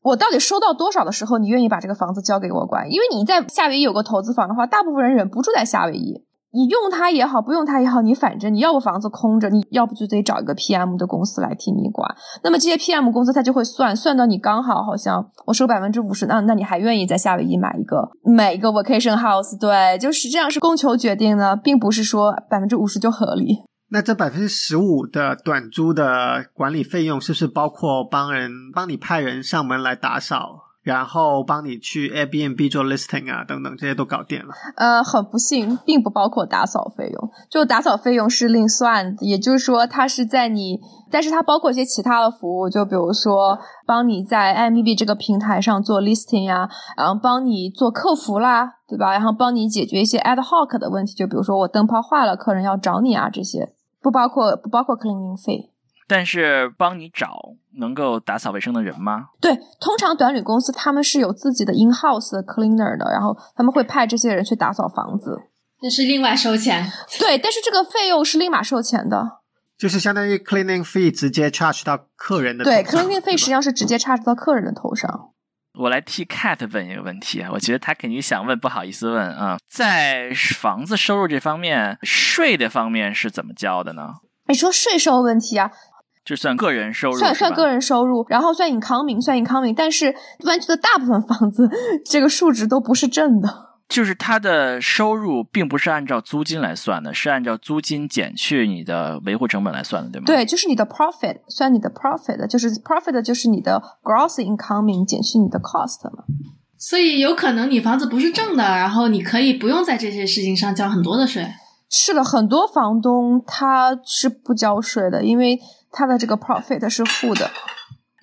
我到底收到多少的时候，你愿意把这个房子交给我管？因为你在夏威夷有个投资房的话，大部分人忍不住在夏威夷。你用它也好，不用它也好，你反正你要不房子空着，你要不就得找一个 PM 的公司来替你管。那么这些 PM 公司他就会算算到你刚好好像我收百分之五十，那那你还愿意在夏威夷买一个买一个 vacation house？对，就是这样是供求决定的，并不是说百分之五十就合理。那这百分之十五的短租的管理费用，是不是包括帮人帮你派人上门来打扫？然后帮你去 Airbnb 做 listing 啊，等等，这些都搞定了。呃，很不幸，并不包括打扫费用，就打扫费用是另算。也就是说，它是在你，但是它包括一些其他的服务，就比如说帮你在 Airbnb 这个平台上做 listing 呀，然后帮你做客服啦，对吧？然后帮你解决一些 ad hoc 的问题，就比如说我灯泡坏了，客人要找你啊，这些不包括不包括 cleaning 费。但是帮你找能够打扫卫生的人吗？对，通常短旅公司他们是有自己的 in house cleaner 的，然后他们会派这些人去打扫房子，那是另外收钱。对，但是这个费用是立马收钱的，就是相当于 cleaning fee 直接 charge 到客人的对 cleaning 费实际上是直接 charge 到客人的头上。我来替 Cat 问一个问题啊，我觉得他肯定想问，不好意思问啊，在房子收入这方面，税的方面是怎么交的呢？你说税收问题啊？就算个人收入，算算个人收入，然后算 income，算 income，但是湾区的大部分房子这个数值都不是正的。就是它的收入并不是按照租金来算的，是按照租金减去你的维护成本来算的，对吗？对，就是你的 profit，算你的 profit，就是 profit 就是你的 gross income 减去你的 cost 嘛。所以有可能你房子不是正的，然后你可以不用在这些事情上交很多的税。是的，很多房东他是不交税的，因为。他的这个 profit 是负的，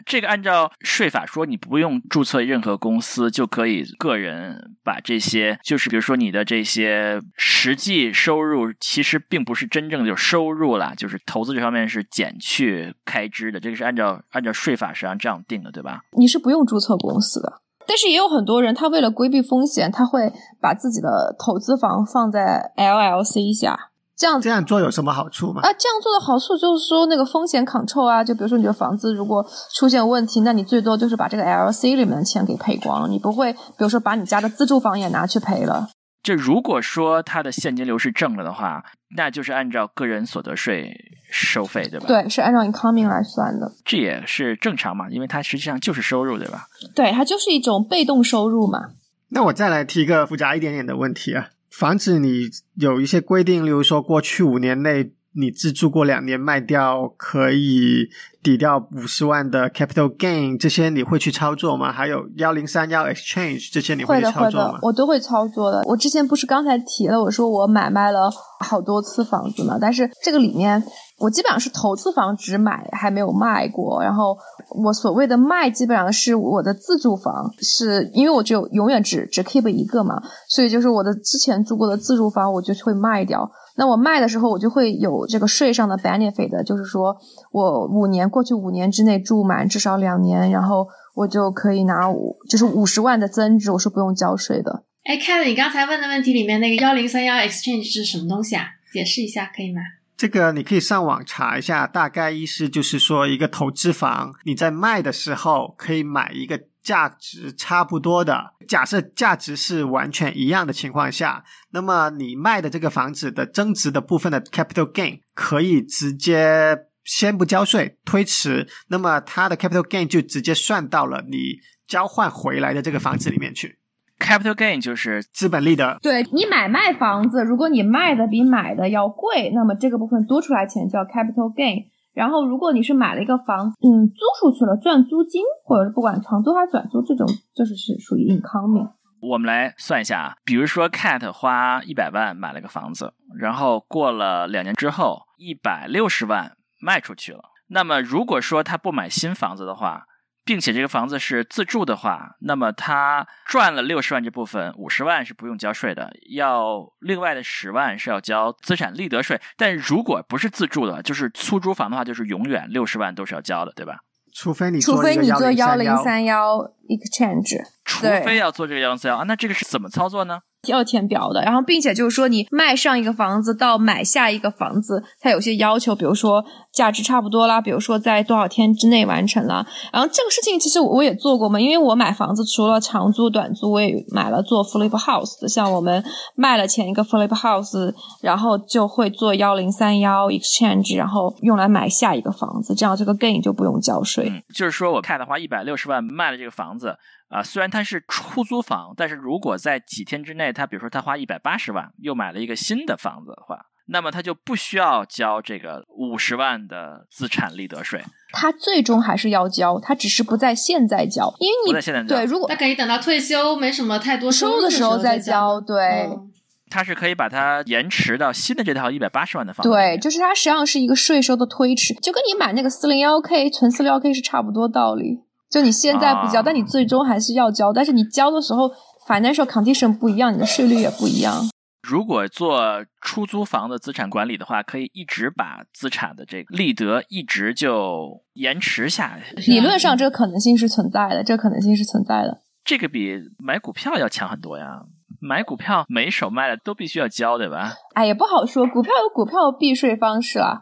这个按照税法说，你不用注册任何公司就可以个人把这些，就是比如说你的这些实际收入，其实并不是真正的收入啦，就是投资这方面是减去开支的，这个是按照按照税法实际上这样定的，对吧？你是不用注册公司的，但是也有很多人，他为了规避风险，他会把自己的投资房放在 LLC 下。这样这样做有什么好处吗？啊，这样做的好处就是说，那个风险 control 啊，就比如说你的房子如果出现问题，那你最多就是把这个 LC 里面的钱给赔光，你不会，比如说把你家的自住房也拿去赔了。这如果说它的现金流是正了的话，那就是按照个人所得税收费，对吧？对，是按照 incoming 来算的。这也是正常嘛，因为它实际上就是收入，对吧？对，它就是一种被动收入嘛。那我再来提一个复杂一点点的问题啊。防止你有一些规定，例如说过去五年内你自住过两年卖掉，可以抵掉五十万的 capital gain，这些你会去操作吗？还有幺零三幺 exchange 这些你会操作吗？我都会操作的。我之前不是刚才提了，我说我买卖了好多次房子嘛，但是这个里面。我基本上是投资房只买还没有卖过，然后我所谓的卖基本上是我的自住房，是因为我就永远只只 keep 一个嘛，所以就是我的之前住过的自住房我就会卖掉。那我卖的时候我就会有这个税上的 benefit，就是说我五年过去五年之内住满至少两年，然后我就可以拿五就是五十万的增值，我是不用交税的。哎，Kevin，你刚才问的问题里面那个幺零三幺 exchange 是什么东西啊？解释一下可以吗？这个你可以上网查一下，大概意思就是说，一个投资房你在卖的时候可以买一个价值差不多的，假设价值是完全一样的情况下，那么你卖的这个房子的增值的部分的 capital gain 可以直接先不交税，推迟，那么它的 capital gain 就直接算到了你交换回来的这个房子里面去。Capital gain 就是资本利得。对你买卖房子，如果你卖的比买的要贵，那么这个部分多出来钱叫 capital gain。然后，如果你是买了一个房，嗯，租出去了赚租金，或者是不管长租还是短租，这种就是是属于 income。我们来算一下啊，比如说 Cat 花一百万买了个房子，然后过了两年之后，一百六十万卖出去了。那么，如果说他不买新房子的话，并且这个房子是自住的话，那么他赚了六十万这部分，五十万是不用交税的，要另外的十万是要交资产利得税。但如果不是自住的，就是出租房的话，就是永远六十万都是要交的，对吧？除非你除非你做幺零三幺 exchange，除非要做这个幺零三幺啊，那这个是怎么操作呢？要填表的。然后，并且就是说，你卖上一个房子到买下一个房子，它有些要求，比如说价值差不多啦，比如说在多少天之内完成了。然后这个事情其实我也做过嘛，因为我买房子除了长租、短租，我也买了做 flip house 的。像我们卖了前一个 flip house，然后就会做幺零三幺 exchange，然后用来买下一个房子，这样这个 gain 就不用交税。就是说我看的话，一百六十万卖了这个房子。啊，虽然它是出租房，但是如果在几天之内，他比如说他花一百八十万又买了一个新的房子的话，那么他就不需要交这个五十万的资产利得税。他最终还是要交，他只是不在现在交，因为你不在现在交对，如果他可以等到退休没什么太多收入的时候再交。对。嗯他是可以把它延迟到新的这套一百八十万的房子对，就是它实际上是一个税收的推迟，就跟你买那个四零幺 k 存四零幺 k 是差不多道理。就你现在不交，啊但你最终还是要交，但是你交的时候 financial condition 不一样，你的税率也不一样。如果做出租房的资产管理的话，可以一直把资产的这个利得一直就延迟下去。理论上这个可能性是存在的，这个可能性是存在的。这个比买股票要强很多呀。买股票每手卖了都必须要交，对吧？哎，也不好说，股票有股票的避税方式啊。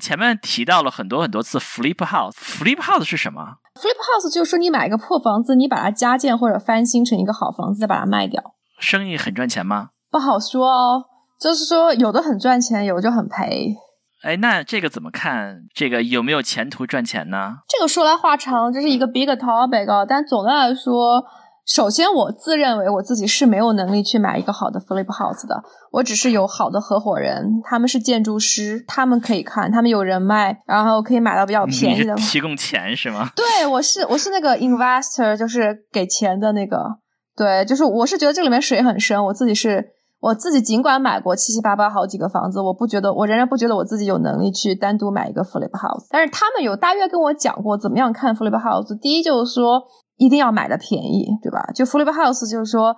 前面提到了很多很多次 flip house，flip house 是什么？Flip house 就是说你买一个破房子，你把它加建或者翻新成一个好房子，再把它卖掉。生意很赚钱吗？不好说哦，就是说有的很赚钱，有的就很赔。哎，那这个怎么看？这个有没有前途赚钱呢？这个说来话长，这是一个 big topic 啊。但总的来说，首先我自认为我自己是没有能力去买一个好的 flip house 的，我只是有好的合伙人，他们是建筑师，他们可以看，他们有人脉，然后可以买到比较便宜的提供钱是吗？对，我是我是那个 investor，就是给钱的那个。对，就是我是觉得这里面水很深，我自己是我自己尽管买过七七八八好几个房子，我不觉得我仍然不觉得我自己有能力去单独买一个 flip house。但是他们有大约跟我讲过怎么样看 flip house。第一就是说一定要买的便宜，对吧？就 flip house 就是说。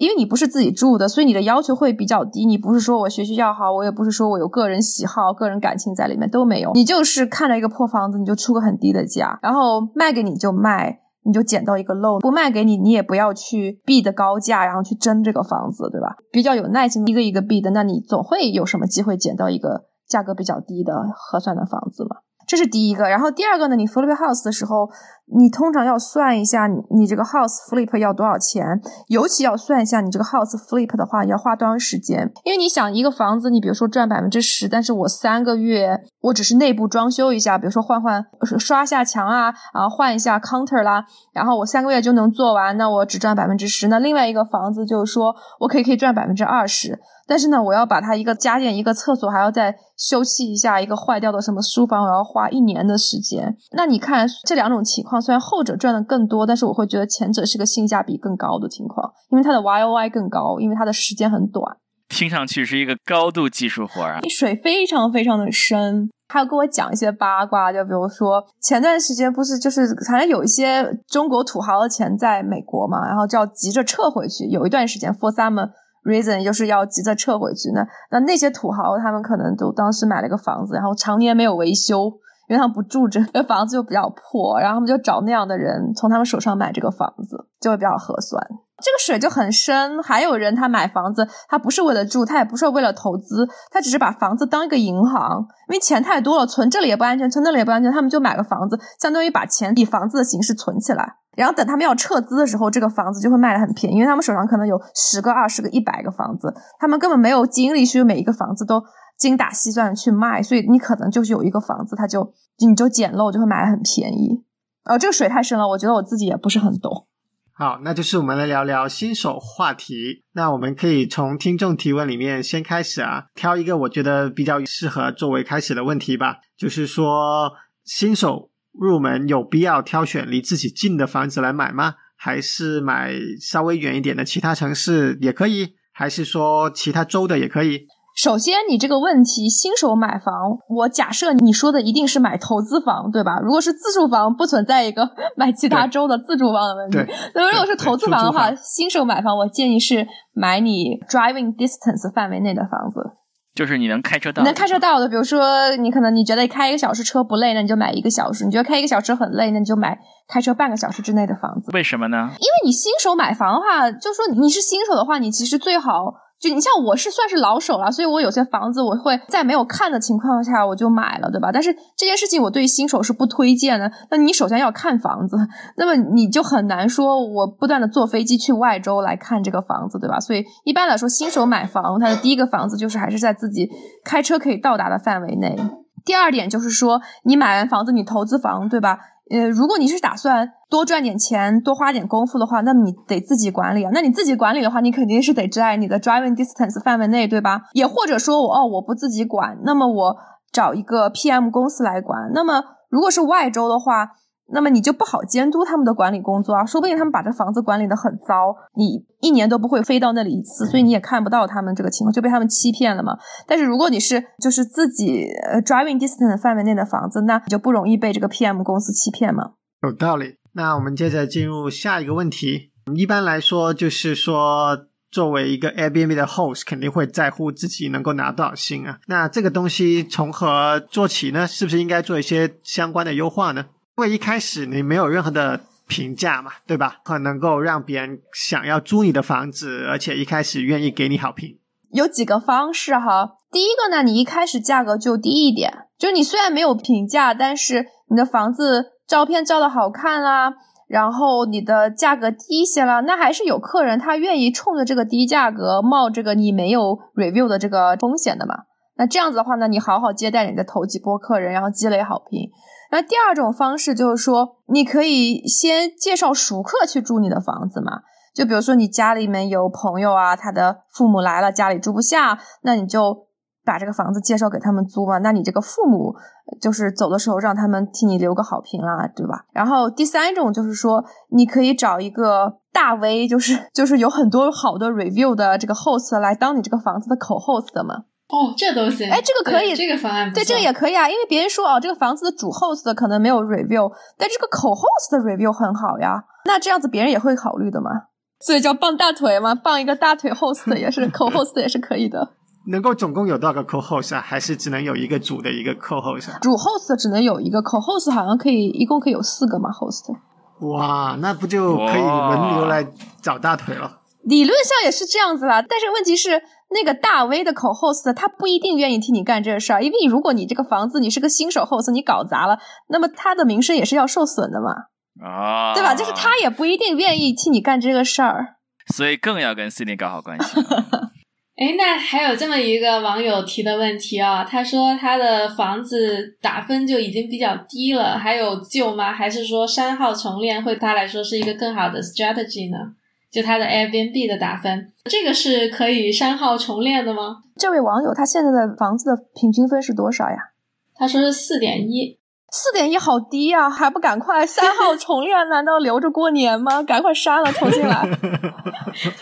因为你不是自己住的，所以你的要求会比较低。你不是说我学习要好，我也不是说我有个人喜好、个人感情在里面都没有。你就是看了一个破房子，你就出个很低的价，然后卖给你就卖，你就捡到一个漏；不卖给你，你也不要去 bid 的高价，然后去争这个房子，对吧？比较有耐心一个一个 bid，那你总会有什么机会捡到一个价格比较低的合算的房子嘛。这是第一个，然后第二个呢？你 flip house 的时候，你通常要算一下你这个 house flip 要多少钱，尤其要算一下你这个 house flip 的话要花多长时间。因为你想一个房子，你比如说赚百分之十，但是我三个月我只是内部装修一下，比如说换换刷下墙啊，啊换一下 counter 啦，然后我三个月就能做完，那我只赚百分之十。那另外一个房子就是说我可以可以赚百分之二十。但是呢，我要把它一个家电、一个厕所，还要再修葺一下一个坏掉的什么书房，我要花一年的时间。那你看这两种情况，虽然后者赚的更多，但是我会觉得前者是个性价比更高的情况，因为它的 Y O I 更高，因为它的时间很短。听上去是一个高度技术活啊！水非常非常的深，还有跟我讲一些八卦，就比如说前段时间不是就是反正有一些中国土豪的钱在美国嘛，然后就要急着撤回去，有一段时间 for some。Reason 就是要急着撤回去，那那那些土豪他们可能都当时买了个房子，然后常年没有维修，因为他们不住着，那房子就比较破，然后他们就找那样的人从他们手上买这个房子，就会比较合算。这个水就很深。还有人他买房子，他不是为了住，他也不是为了投资，他只是把房子当一个银行，因为钱太多了，存这里也不安全，存那里也不安全，他们就买个房子，相当于把钱以房子的形式存起来。然后等他们要撤资的时候，这个房子就会卖的很便宜，因为他们手上可能有十个、二十个、一百个房子，他们根本没有精力去每一个房子都精打细算去卖，所以你可能就是有一个房子，他就你就捡漏，就会买的很便宜。哦，这个水太深了，我觉得我自己也不是很懂。好，那就是我们来聊聊新手话题。那我们可以从听众提问里面先开始啊，挑一个我觉得比较适合作为开始的问题吧。就是说，新手入门有必要挑选离自己近的房子来买吗？还是买稍微远一点的其他城市也可以？还是说其他州的也可以？首先，你这个问题，新手买房，我假设你说的一定是买投资房，对吧？如果是自住房，不存在一个 (laughs) 买其他州的自住房的问题。那如果是投资房的话，新手买房，我建议是买你 driving distance 范围内的房子。就是你能开车到，能开车到的，比如说你可能你觉得开一个小时车不累，那你就买一个小时；你觉得开一个小时很累，那你就买开车半个小时之内的房子。为什么呢？因为你新手买房的话，就说你是新手的话，你其实最好。就你像我是算是老手了，所以我有些房子我会在没有看的情况下我就买了，对吧？但是这件事情我对新手是不推荐的。那你首先要看房子，那么你就很难说我不断的坐飞机去外州来看这个房子，对吧？所以一般来说，新手买房，他的第一个房子就是还是在自己开车可以到达的范围内。第二点就是说，你买完房子，你投资房，对吧？呃，如果你是打算多赚点钱、多花点功夫的话，那么你得自己管理啊。那你自己管理的话，你肯定是得在你的 driving distance 范围内，对吧？也或者说我哦，我不自己管，那么我找一个 PM 公司来管。那么如果是外州的话。那么你就不好监督他们的管理工作啊，说不定他们把这房子管理的很糟，你一年都不会飞到那里一次，所以你也看不到他们这个情况，就被他们欺骗了嘛。但是如果你是就是自己呃 driving distance 范围内的房子，那你就不容易被这个 PM 公司欺骗嘛。有道理。那我们接着进入下一个问题。一般来说，就是说作为一个 Airbnb 的 host，肯定会在乎自己能够拿多少薪啊。那这个东西从何做起呢？是不是应该做一些相关的优化呢？因为一开始你没有任何的评价嘛，对吧？很能够让别人想要租你的房子，而且一开始愿意给你好评。有几个方式哈。第一个呢，你一开始价格就低一点，就你虽然没有评价，但是你的房子照片照的好看啦，然后你的价格低一些了，那还是有客人他愿意冲着这个低价格冒这个你没有 review 的这个风险的嘛。那这样子的话呢，你好好接待你的头几波客人，然后积累好评。那第二种方式就是说，你可以先介绍熟客去住你的房子嘛。就比如说你家里面有朋友啊，他的父母来了，家里住不下，那你就把这个房子介绍给他们租嘛。那你这个父母就是走的时候让他们替你留个好评啦，对吧？然后第三种就是说，你可以找一个大 V，就是就是有很多好的 review 的这个 host 来当你这个房子的口 host 的嘛。哦，这都行。哎，这个可以，这个方案对，这个也可以啊。因为别人说哦，这个房子的主 host 可能没有 review，但这个口 host 的 review 很好呀。那这样子别人也会考虑的嘛。所以叫傍大腿嘛，傍一个大腿 host 也是 (laughs) 口 host 也是可以的。能够总共有多少个 co host 啊？还是只能有一个主的一个 co host？主 host 只能有一个口 host，好像可以一共可以有四个嘛 host。哇，那不就可以轮流来找大腿了？理论上也是这样子啦，但是问题是。那个大 V 的口 host，他不一定愿意替你干这事儿，因为如果你这个房子你是个新手 host，你搞砸了，那么他的名声也是要受损的嘛，啊，对吧？就是他也不一定愿意替你干这个事儿，所以更要跟 Cindy 搞好关系。(laughs) 哎，那还有这么一个网友提的问题啊，他说他的房子打分就已经比较低了，还有救吗？还是说删号重练会对他来说是一个更好的 strategy 呢？就他的 Airbnb 的打分，这个是可以删号重练的吗？这位网友他现在的房子的平均分是多少呀？他说是四点一，四点一好低呀，还不赶快删号 (laughs) 重练？难道留着过年吗？赶快删了重新来。(laughs)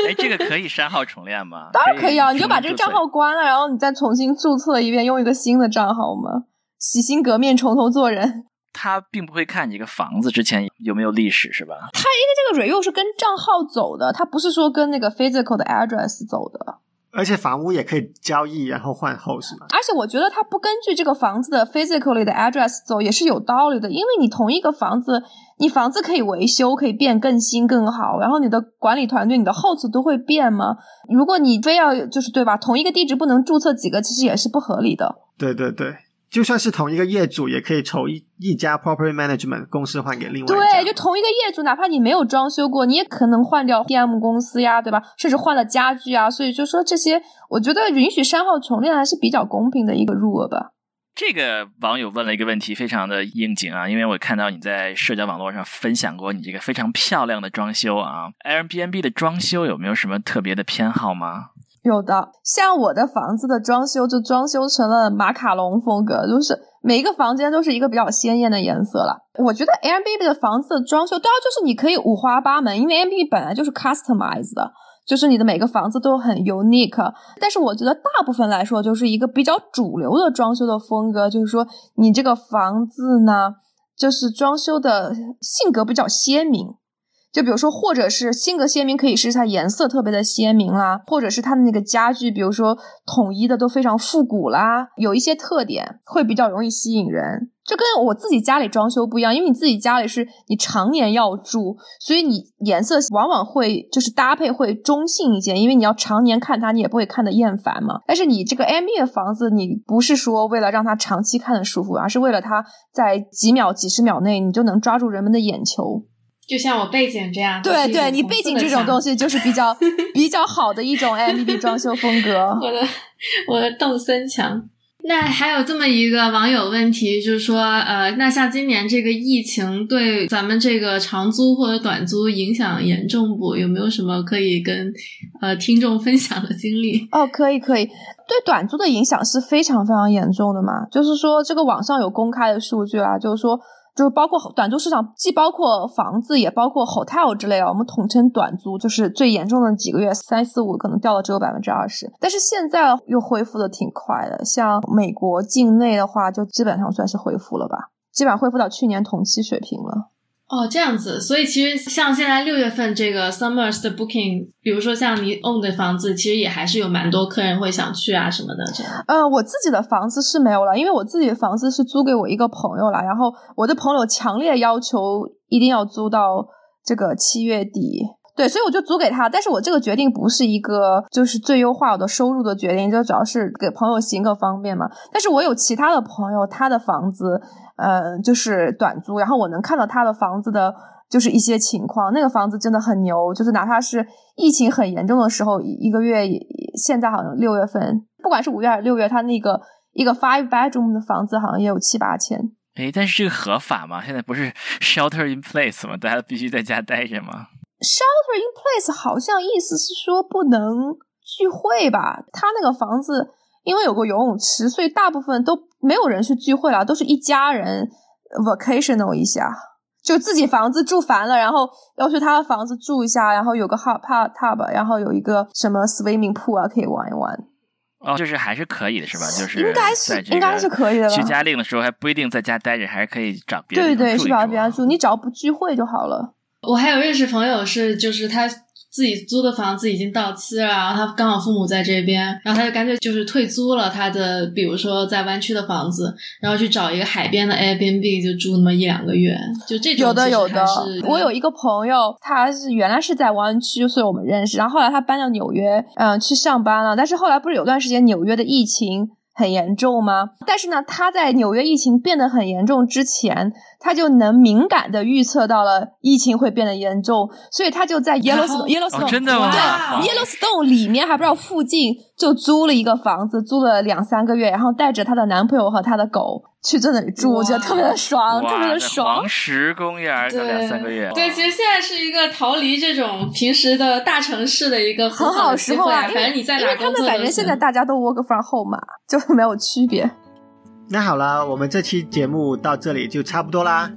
哎，这个可以删号重练吗？当然可以啊，你就把这个账号关了，然后你再重新注册一遍，用一个新的账号嘛，洗心革面，从头做人。他并不会看你这个房子之前有没有历史，是吧？他因为这个 review 是跟账号走的，他不是说跟那个 physical 的 address 走的。而且房屋也可以交易然后换后是吗？而且我觉得他不根据这个房子的 physically 的 address 走也是有道理的，因为你同一个房子，你房子可以维修，可以变更新更好，然后你的管理团队、你的 host 都会变吗？如果你非要就是对吧？同一个地址不能注册几个，其实也是不合理的。对对对。就算是同一个业主，也可以从一一家 property management 公司换给另外一家。对，就同一个业主，哪怕你没有装修过，你也可能换掉 PM 公司呀，对吧？甚至换了家具啊，所以就说这些，我觉得允许删号重练还是比较公平的一个 rule 吧。这个网友问了一个问题，非常的应景啊，因为我看到你在社交网络上分享过你这个非常漂亮的装修啊，Airbnb 的装修有没有什么特别的偏好吗？有的，像我的房子的装修就装修成了马卡龙风格，就是每一个房间都是一个比较鲜艳的颜色了。我觉得 Airbnb 的房子的装修，都要就是你可以五花八门，因为 Airbnb 本来就是 customized 的，就是你的每个房子都很 unique。但是我觉得大部分来说，就是一个比较主流的装修的风格，就是说你这个房子呢，就是装修的性格比较鲜明。就比如说，或者是性格鲜明，可以是它颜色特别的鲜明啦，或者是它的那个家具，比如说统一的都非常复古啦，有一些特点会比较容易吸引人。就跟我自己家里装修不一样，因为你自己家里是你常年要住，所以你颜色往往会就是搭配会中性一些，因为你要常年看它，你也不会看得厌烦嘛。但是你这个 M B 的房子，你不是说为了让它长期看的舒服，而是为了它在几秒、几十秒内你就能抓住人们的眼球。就像我背景这样，对对，你背景这种东西就是比较 (laughs) 比较好的一种 M B 装修风格。(laughs) 我的我的动森墙。那还有这么一个网友问题，就是说，呃，那像今年这个疫情对咱们这个长租或者短租影响严重不？有没有什么可以跟呃听众分享的经历？哦，可以可以，对短租的影响是非常非常严重的嘛。就是说，这个网上有公开的数据啊，就是说。就是包括短租市场，既包括房子，也包括 hotel 之类啊，我们统称短租，就是最严重的几个月，三四五可能掉了只有百分之二十，但是现在又恢复的挺快的。像美国境内的话，就基本上算是恢复了吧，基本上恢复到去年同期水平了。哦，这样子，所以其实像现在六月份这个 summers 的 booking，比如说像你 own 的房子，其实也还是有蛮多客人会想去啊什么的这样。呃，我自己的房子是没有了，因为我自己的房子是租给我一个朋友了，然后我的朋友强烈要求一定要租到这个七月底，对，所以我就租给他。但是我这个决定不是一个就是最优化我的收入的决定，就主要是给朋友行个方便嘛。但是我有其他的朋友，他的房子。呃，就是短租，然后我能看到他的房子的，就是一些情况。那个房子真的很牛，就是哪怕是疫情很严重的时候，一个月，现在好像六月份，不管是五月还是六月，他那个一个 five bedroom 的房子好像也有七八千。哎，但是这个合法吗？现在不是 shelter in place 吗？大家必须在家待着吗？shelter in place 好像意思是说不能聚会吧？他那个房子。因为有个游泳池，所以大部分都没有人去聚会了，都是一家人 vacational 一下，就自己房子住烦了，然后要去他的房子住一下，然后有个 hot tub，然后有一个什么 swimming pool 啊，可以玩一玩。哦，就是还是可以的，是吧？就是应该是应该是可以的。居家令的时候还不一定在家待着，还是可以找别人对对，是吧别人住，你只要不聚会就好了。我还有认识朋友是，就是他。自己租的房子已经到期了，然后他刚好父母在这边，然后他就干脆就是退租了他的，比如说在湾区的房子，然后去找一个海边的 Airbnb 就住那么一两个月，就这种。有的有的，我有一个朋友，他是原来是在湾区，所以我们认识，然后后来他搬到纽约，嗯，去上班了，但是后来不是有段时间纽约的疫情。很严重吗？但是呢，他在纽约疫情变得很严重之前，他就能敏感的预测到了疫情会变得严重，所以他就在 Yellowstone Yellowstone 真的吗？对 Yellowstone 里面还不知道附近就租了一个房子，租了两三个月，然后带着她的男朋友和她的狗。去在那里住，我觉得特别的爽，特别的爽。黄石公园就两三个月。对，其实现在是一个逃离这种平时的大城市的一个很好的时候啊。反正你在哪工作因为他们反正现在大家都 work from home 嘛，就没有区别。那好了，我们这期节目到这里就差不多啦。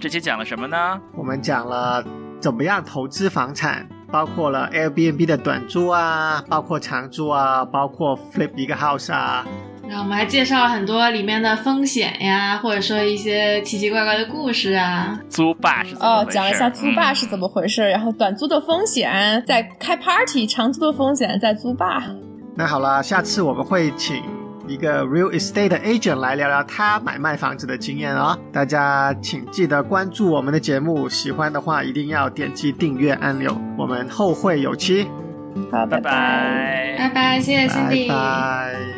这期讲了什么呢？我们讲了怎么样投资房产，包括了 Airbnb 的短租啊，包括长租啊，包括 flip 一个 house 啊。然后我们还介绍了很多里面的风险呀，或者说一些奇奇怪怪的故事啊。租霸是哦，讲了一下租霸是怎么回事，然后短租的风险在开 party，长租的风险在租霸。那好了，下次我们会请一个 real estate agent 来聊聊他买卖房子的经验哦。大家请记得关注我们的节目，喜欢的话一定要点击订阅按钮。我们后会有期。好，拜拜，拜拜，谢谢 Cindy，拜。